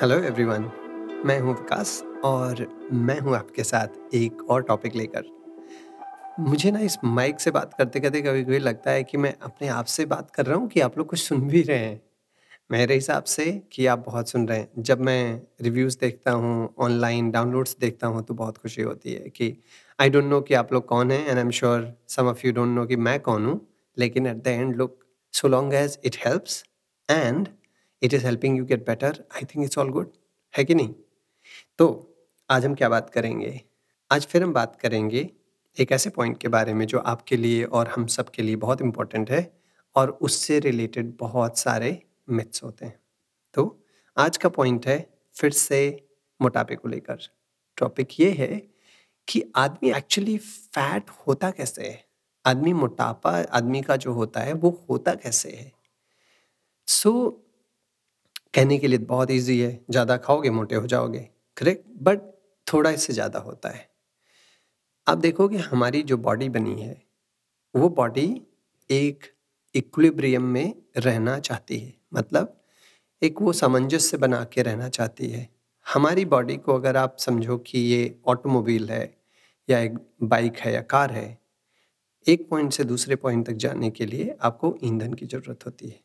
Hello everyone मैं हूँ विकास और मैं हूँ आपके साथ एक और टॉपिक लेकर। मुझे ना इस माइक से बात करते करते कभी कभी लगता है कि मैं अपने आप से बात कर रहा हूँ कि आप लोग कुछ सुन भी रहे हैं। मेरे हिसाब से कि आप बहुत सुन रहे हैं। जब मैं रिव्यूज़ देखता हूँ ऑनलाइन डाउनलोड्स देखता हूँ तो बहुत खुशी होती है कि आई डोंट नो कि आप लोग कौन हैं and I am sure some of you don't know कि मैं कौन हूँ, लेकिन at the end look so long as it helps and it is helping you get better I think it's all good है कि नहीं? तो आज हम क्या बात करेंगे? आज फिर हम बात करेंगे एक ऐसे पॉइंट के बारे में जो आपके लिए और हम सब के लिए बहुत इम्पोर्टेंट है और उससे रिलेटेड बहुत सारे मिथ्स होते हैं। तो आज का पॉइंट है फिर से मोटापे को लेकर। टॉपिक ये है कि आदमी एक्चुअली फैट होता कैसे है? आदमी मोटापा आदमी का जो होता है वो होता कैसे है? सो so, कहने के लिए बहुत इजी है, ज़्यादा खाओगे, मोटे हो जाओगे करेक्ट बट थोड़ा इससे ज़्यादा होता है। आप देखोगे हमारी जो बॉडी बनी है, वो बॉडी एक इक्विलिब्रियम में रहना चाहती है। मतलब एक वो सामंजस्य बना के रहना चाहती है। हमारी बॉडी को अगर आप समझो कि ये ऑटोमोबाइल है, या एक बाइक है, या कार है, एक पॉइंट से दूसरे पॉइंट तक जाने के लिए आपको ईंधन की ज़रूरत होती है।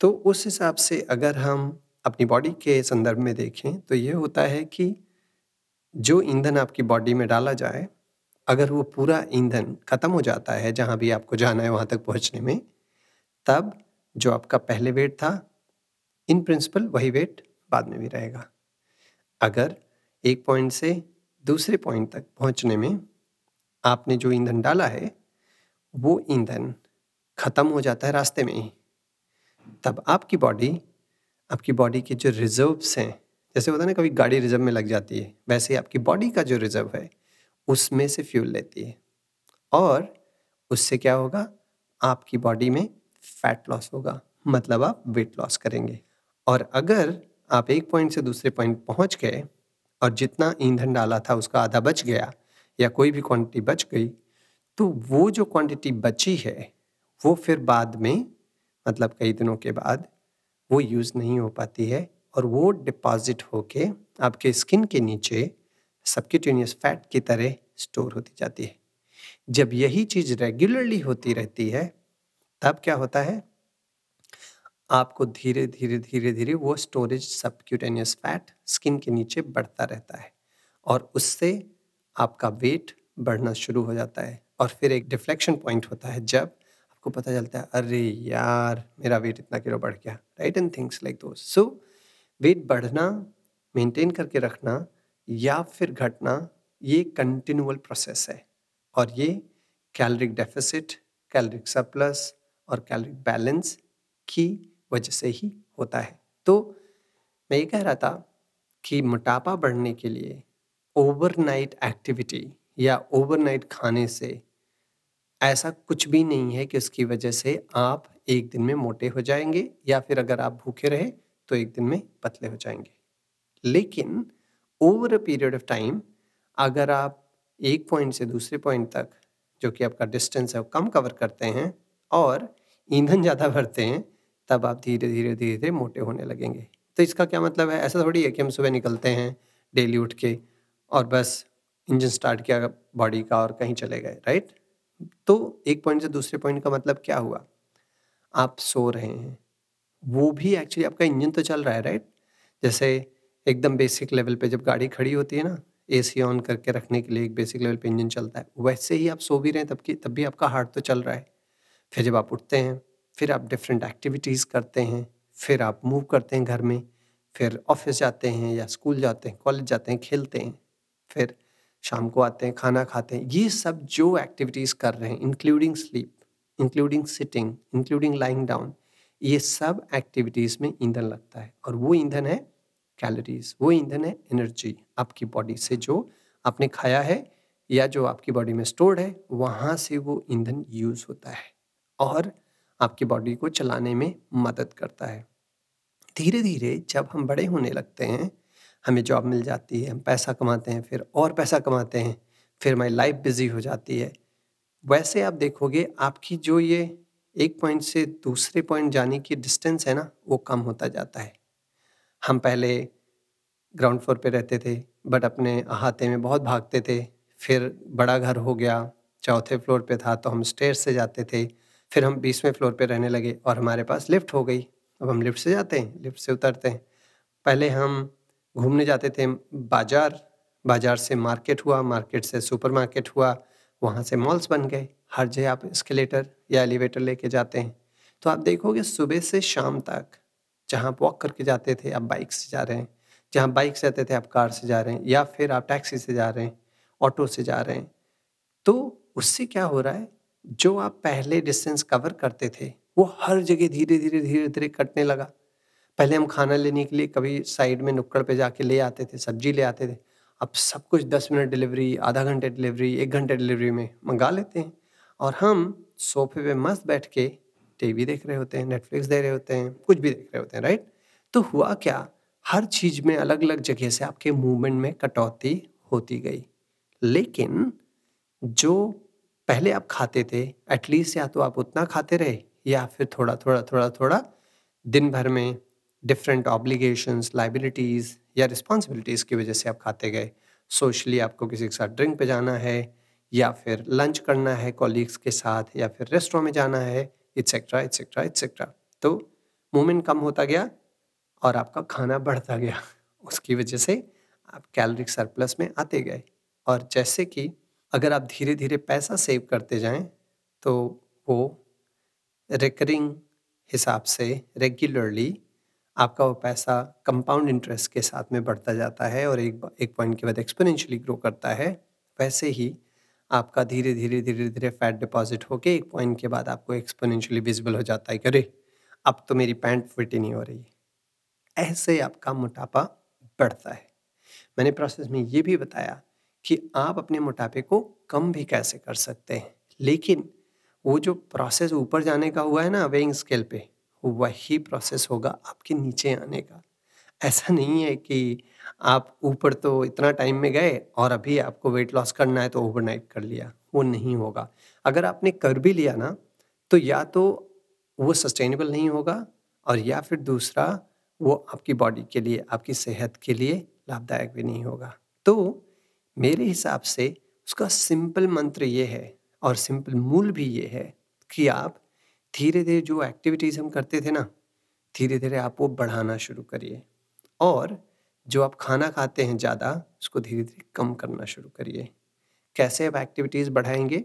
तो उस हिसाब से अगर हम अपनी बॉडी के संदर्भ में देखें तो ये होता है कि जो ईंधन आपकी बॉडी में डाला जाए, अगर वो पूरा ईंधन ख़त्म हो जाता है, जहाँ भी आपको जाना है, वहाँ तक पहुँचने में, तब जो आपका पहले वेट था इन प्रिंसिपल वही वेट बाद में भी रहेगा। अगर एक पॉइंट से दूसरे पॉइंट तक पहुँचने में आपने जो ईंधन डाला है, वो ईंधन ख़त्म हो जाता है रास्ते में ही। तब आपकी बॉडी आपकी बॉडी के जो रिजर्व्स हैं, जैसे होता है ना, कभी गाड़ी रिज़र्व में लग जाती है, वैसे ही आपकी बॉडी का जो रिज़र्व है, उसमें से फ्यूल लेती है। और उससे क्या होगा? आपकी बॉडी में फैट लॉस होगा मतलब आप वेट लॉस करेंगे। और अगर आप एक पॉइंट से दूसरे पॉइंट पहुँच गए, और जितना ईंधन डाला था, उसका आधा बच गया, या कोई भी क्वांटिटी बच गई तो वो जो क्वांटिटी बची है, वो फिर बाद में मतलब कई दिनों के बाद वो यूज़ नहीं हो पाती है और वो डिपॉजिट होके आपके स्किन के नीचे सबक्यूटेनियस फैट की तरह स्टोर होती जाती है। जब यही चीज़ रेगुलरली होती रहती है, तब क्या होता है? आपको धीरे धीरे धीरे धीरे वो स्टोरेज सबक्यूटेनियस फैट स्किन के नीचे बढ़ता रहता है और उससे आपका वेट बढ़ना शुरू हो जाता है और फिर एक डिफ्लेक्शन पॉइंट होता है जब आपको पता चलता है, अरे यार, मेरा वेट इतना किलो बढ़ गया। राइट एंड थिंग्स लाइक दो सो वेट बढ़ना मेंटेन करके रखना या फिर घटना, ये कंटिन्यूअल प्रोसेस है। और ये कैलरिक डेफिसिट कैलरिक सरप्लस और कैलरिक बैलेंस की वजह से ही होता है। तो मैं ये कह रहा था कि मोटापा बढ़ने के लिए ओवरनाइट एक्टिविटी या ओवरनाइट खाने से ऐसा कुछ भी नहीं है कि उसकी वजह से आप एक दिन में मोटे हो जाएँगे या फिर अगर आप भूखे रहे तो एक दिन में पतले हो जाएँगे। लेकिन over a period of time अगर आप एक पॉइंट से दूसरे पॉइंट तक, जो कि आपका डिस्टेंस है, वो कम कवर करते हैं और ईंधन ज़्यादा भरते हैं, तब आप धीरे धीरे धीरे धीरे मोटे होने लगेंगे। तो इसका क्या मतलब है? ऐसा थोड़ी है कि हम सुबह निकलते हैं डेली उठ के और बस इंजन स्टार्ट किया बॉडी का और कहीं चले गए राइट तो एक पॉइंट से दूसरे पॉइंट का मतलब क्या हुआ? आप सो रहे हैं। वो भी एक्चुअली आपका इंजन तो चल रहा है राइट जैसे एकदम बेसिक लेवल पे जब गाड़ी खड़ी होती है ना एसी ऑन करके रखने के लिए एक बेसिक लेवल पे इंजन चलता है, वैसे ही आप सो भी रहे हैं तब की, तब भी आपका हार्ट तो चल रहा है। फिर जब आप उठते हैं, फिर आप डिफरेंट एक्टिविटीज़ करते हैं, फिर आप मूव करते हैं घर में, फिर ऑफ़िस जाते हैं या स्कूल जाते हैं कॉलेज जाते हैं, खेलते हैं, फिर शाम को आते हैं, खाना खाते हैं। ये सब जो एक्टिविटीज़ कर रहे हैं including sleep including sitting including lying down ये सब एक्टिविटीज़ में ईंधन लगता है। और वो ईंधन है कैलोरीज वो ईंधन है एनर्जी आपकी बॉडी से जो आपने खाया है या जो आपकी बॉडी में स्टोर्ड है, वहाँ से वो ईंधन यूज़ होता है और आपकी बॉडी को चलाने में मदद करता है। धीरे धीरे जब हम बड़े होने लगते हैं हमें जॉब मिल जाती है, हम पैसा कमाते हैं, फिर और पैसा कमाते हैं, फिर हमारी लाइफ बिज़ी हो जाती है। वैसे आप देखोगे, आपकी जो ये एक पॉइंट से दूसरे पॉइंट जाने की डिस्टेंस है ना, वो कम होता जाता है। हम पहले ग्राउंड फ्लोर पे रहते थे बट अपने अहाते में बहुत भागते थे, फिर बड़ा घर हो गया, चौथे फ्लोर पे था तो हम स्टेयर से जाते थे, फिर हम बीसवें फ्लोर पे रहने लगे और हमारे पास लिफ्ट हो गई। अब हम लिफ्ट से जाते हैं लिफ्ट से उतरते हैं। पहले हम घूमने जाते थे, बाज़ार बाज़ार से मार्केट हुआ, मार्केट से सुपर मार्केट हुआ, वहाँ से मॉल्स बन गए। हर जगह आप एस्केलेटर या एलिवेटर लेके जाते हैं। तो आप देखोगे सुबह से शाम तक जहाँ आप वॉक करके जाते थे, आप बाइक से जा रहे हैं। जहाँ बाइक से जाते थे, आप कार से जा रहे हैं या फिर आप टैक्सी से जा रहे हैं, ऑटो से जा रहे हैं। तो उससे क्या हो रहा है, जो आप पहले डिस्टेंस कवर करते थे, वो हर जगह धीरे धीरे धीरे धीरे कटने लगा। पहले हम खाना लेने के लिए कभी साइड में नुक्कड़ पे जाके ले आते थे, सब्ज़ी ले आते थे। अब सब कुछ दस मिनट डिलीवरी, आधा घंटे डिलीवरी, एक घंटे डिलीवरी में मंगा लेते हैं। और हम सोफे पे मस्त बैठ के टीवी देख रहे होते हैं नेटफ्लिक्स देख रहे होते हैं, कुछ भी देख रहे होते हैं राइट तो हुआ क्या? हर चीज़ में अलग अलग जगह से आपके मूवमेंट में कटौती होती गई। लेकिन जो पहले आप खाते थे एटलीस्ट या तो आप उतना खाते रहे या फिर थोड़ा थोड़ा थोड़ा थोड़ा दिन भर में डिफरेंट ऑब्लिगेशंस लाइबिलिटीज़ या रिस्पॉन्सिबिलिटीज़ की वजह से आप खाते गए। सोशली आपको किसी के साथ ड्रिंक पे जाना है या फिर लंच करना है कॉलीग्स के साथ या फिर रेस्टोरेंट में जाना है इट्सेट्रा इट्सेट्रा इट्सेट्रा तो मूवमेंट कम होता गया और आपका खाना बढ़ता गया। उसकी वजह से आप कैलोरिक सरप्लस में आते गए। और जैसे कि अगर आप धीरे धीरे पैसा सेव करते जाएँ तो वो रिकरिंग हिसाब से रेगुलरली आपका वो पैसा कंपाउंड इंटरेस्ट के साथ में बढ़ता जाता है और एक एक पॉइंट के बाद एक्सपोनेंशियली ग्रो करता है, वैसे ही आपका धीरे धीरे धीरे धीरे फैट डिपॉजिट होके एक पॉइंट के बाद आपको एक्सपोनेंशियली विजिबल हो जाता है कि अरे, अब तो मेरी पैंट फिट ही नहीं हो रही। ऐसे आपका मोटापा बढ़ता है। मैंने प्रोसेस में ये भी बताया कि आप अपने मोटापे को कम भी कैसे कर सकते हैं, लेकिन वो जो प्रोसेस ऊपर जाने का हुआ है ना वेइंग स्केल पे वही प्रोसेस होगा आपके नीचे आने का। ऐसा नहीं है कि आप ऊपर तो इतना टाइम में गए और अभी आपको वेट लॉस करना है तो ओवरनाइट कर लिया। वो नहीं होगा। अगर आपने कर भी लिया ना तो या तो वो सस्टेनेबल नहीं होगा और या फिर दूसरा, वो आपकी बॉडी के लिए, आपकी सेहत के लिए लाभदायक भी नहीं होगा। तो मेरे हिसाब से उसका सिंपल मंत्र ये है और सिंपल मूल भी ये है कि आप धीरे धीरे जो एक्टिविटीज़ हम करते थे ना धीरे धीरे आप वो बढ़ाना शुरू करिए। और जो आप खाना खाते हैं ज़्यादा, उसको धीरे धीरे कम करना शुरू करिए। कैसे आप एक्टिविटीज़ बढ़ाएँगे?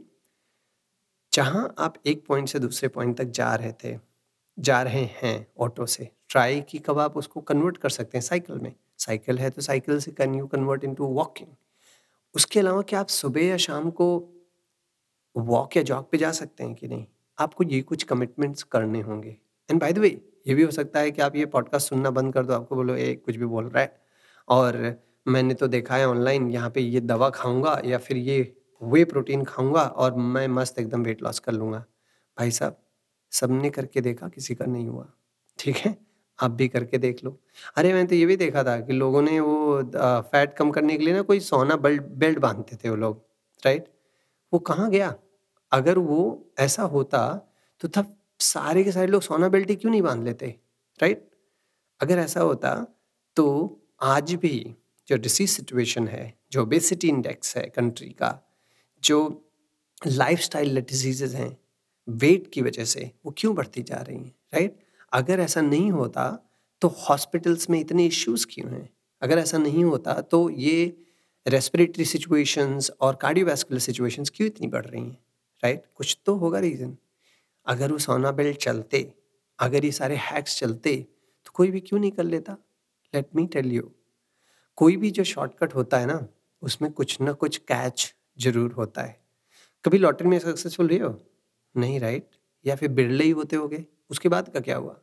जहाँ आप एक पॉइंट से दूसरे पॉइंट तक जा रहे थे, जा रहे हैं ऑटो से ट्राई की कब आप उसको कन्वर्ट कर सकते हैं साइकिल में। साइकिल है तो साइकिल से can you convert into walking उसके अलावा क्या आप सुबह या शाम को वॉक या जॉग पे जा सकते हैं कि नहीं? आपको ये कुछ कमिटमेंट्स करने होंगे। एंड बाय द वे ये भी हो सकता है कि आप ये पॉडकास्ट सुनना बंद कर दो, आपको बोलो, ए, कुछ भी बोल रहा है। और मैंने तो देखा है ऑनलाइन यहाँ पे ये दवा खाऊँगा या फिर ये वे प्रोटीन खाऊँगा और मैं मस्त एकदम वेट लॉस कर लूँगा। भाई साहब, सबने करके देखा, किसी का नहीं हुआ। ठीक है? आप भी करके देख लो। अरे, मैंने तो ये भी देखा था कि लोगों ने वो फैट कम करने के लिए ना कोई सोना बेल्ट बेल्ट बांधते थे वो लोग राइट वो कहाँ गया? अगर वो ऐसा होता तो तब सारे के सारे लोग सोना बेल्ट क्यों नहीं बाँध लेते राइट अगर ऐसा होता तो आज भी जो डिसीज सिचुएशन है, जो ओबेसिटी इंडेक्स है कंट्री का, जो लाइफ स्टाइल डिजीजेज हैं वेट की वजह से वो क्यों बढ़ती जा रही हैं राइट अगर ऐसा नहीं होता तो हॉस्पिटल्स में इतने इश्यूज़ क्यों हैं? अगर ऐसा नहीं होता तो ये रेस्पिरेटरी सिचुएशंस और कार्डियोवैस्कुलर सिचुएशंस क्यों इतनी बढ़ रही हैं? राइट कुछ तो होगा रीज़न अगर वो सोना बेल्ट चलते, अगर ये सारे हैक्स चलते तो कोई भी क्यों नहीं कर लेता? लेट मी टेल यू कोई भी जो शॉर्टकट होता है ना, उसमें कुछ ना कुछ कैच ज़रूर होता है। कभी लॉटरी में सक्सेसफुल रही हो? नहीं राइट या फिर बिरले ही होते हो गए उसके बाद का क्या हुआ?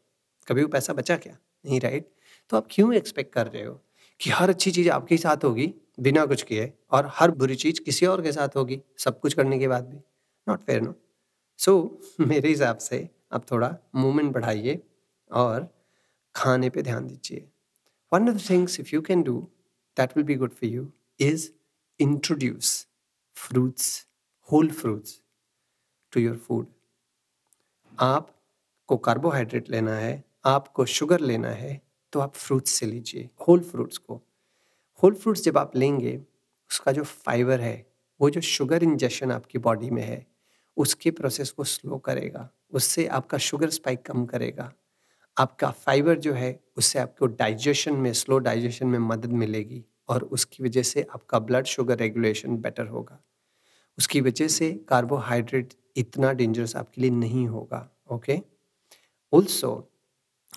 कभी वो पैसा बचा क्या? नहीं राइट तो आप क्यों एक्सपेक्ट कर रहे हो? कि हर अच्छी चीज़ आपके साथ होगी, बिना कुछ किए, और हर बुरी चीज़ किसी और के साथ होगी, सब कुछ करने के बाद भी। नॉट फेयर नो सो मेरे हिसाब से आप थोड़ा मूवमेंट बढ़ाइए और खाने पे ध्यान दीजिए। One of the things if you can do that will be good for you is introduce fruits whole fruits to your food आपको कार्बोहाइड्रेट लेना है, आपको शुगर लेना है तो आप फ्रूट्स से लीजिए होल फ्रूट्स को। होल फ्रूट्स जब आप लेंगे, उसका जो फाइबर है, वो जो शुगर इंजेक्शन आपकी बॉडी में है उसके प्रोसेस को स्लो करेगा, उससे आपका शुगर स्पाइक कम करेगा। आपका फाइबर जो है, उससे आपको डाइजेशन में स्लो डाइजेशन में मदद मिलेगी और उसकी वजह से आपका ब्लड शुगर रेगुलेशन बेटर होगा। उसकी वजह से कार्बोहाइड्रेट इतना डेंजरस आपके लिए नहीं होगा okay also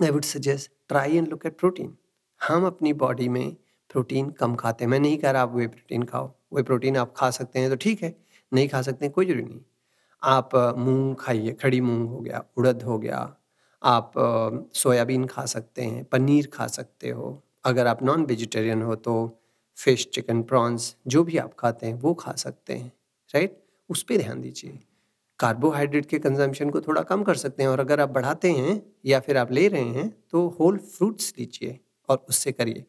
I would suggest try and look at protein हम अपनी बॉडी में प्रोटीन कम खाते हैं। मैं नहीं कह रहा आप वे प्रोटीन खाओ। वे प्रोटीन आप खा सकते हैं तो ठीक है, नहीं खा सकते कोई ज़रूरी नहीं। आप मूंग खाइए, खड़ी मूंग हो गया, उड़द हो गया, आप सोयाबीन खा सकते हैं, पनीर खा सकते हो। अगर आप नॉन वेजिटेरियन हो तो फ़िश चिकन प्रॉन्स जो भी आप खाते हैं, वो खा सकते हैं राइट उस पर ध्यान दीजिए। कार्बोहाइड्रेट के कंजम्पशन को थोड़ा कम कर सकते हैं और अगर आप बढ़ाते हैं या फिर आप ले रहे हैं तो होल फ्रूट्स लीजिए और उससे करिए।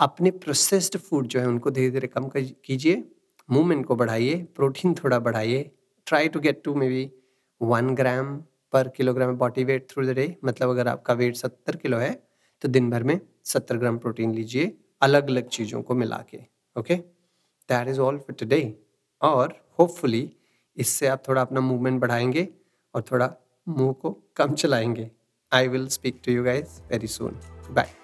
अपने प्रोसेस्ड फ़ूड जो है, उनको धीरे धीरे कम कीजिए मूवमेंट को बढ़ाइए प्रोटीन थोड़ा बढ़ाइए try to get to maybe one gram per kilogram body weight through the day मतलब अगर आपका वेट सत्तर किलो है तो दिन भर में सत्तर ग्राम प्रोटीन लीजिए अलग अलग चीज़ों को मिला के okay that is all for today और होपफुली इससे आप थोड़ा अपना मूवमेंट बढ़ाएँगे और थोड़ा मुँह को कम चलाएँगे. I will speak to you guys very soon bye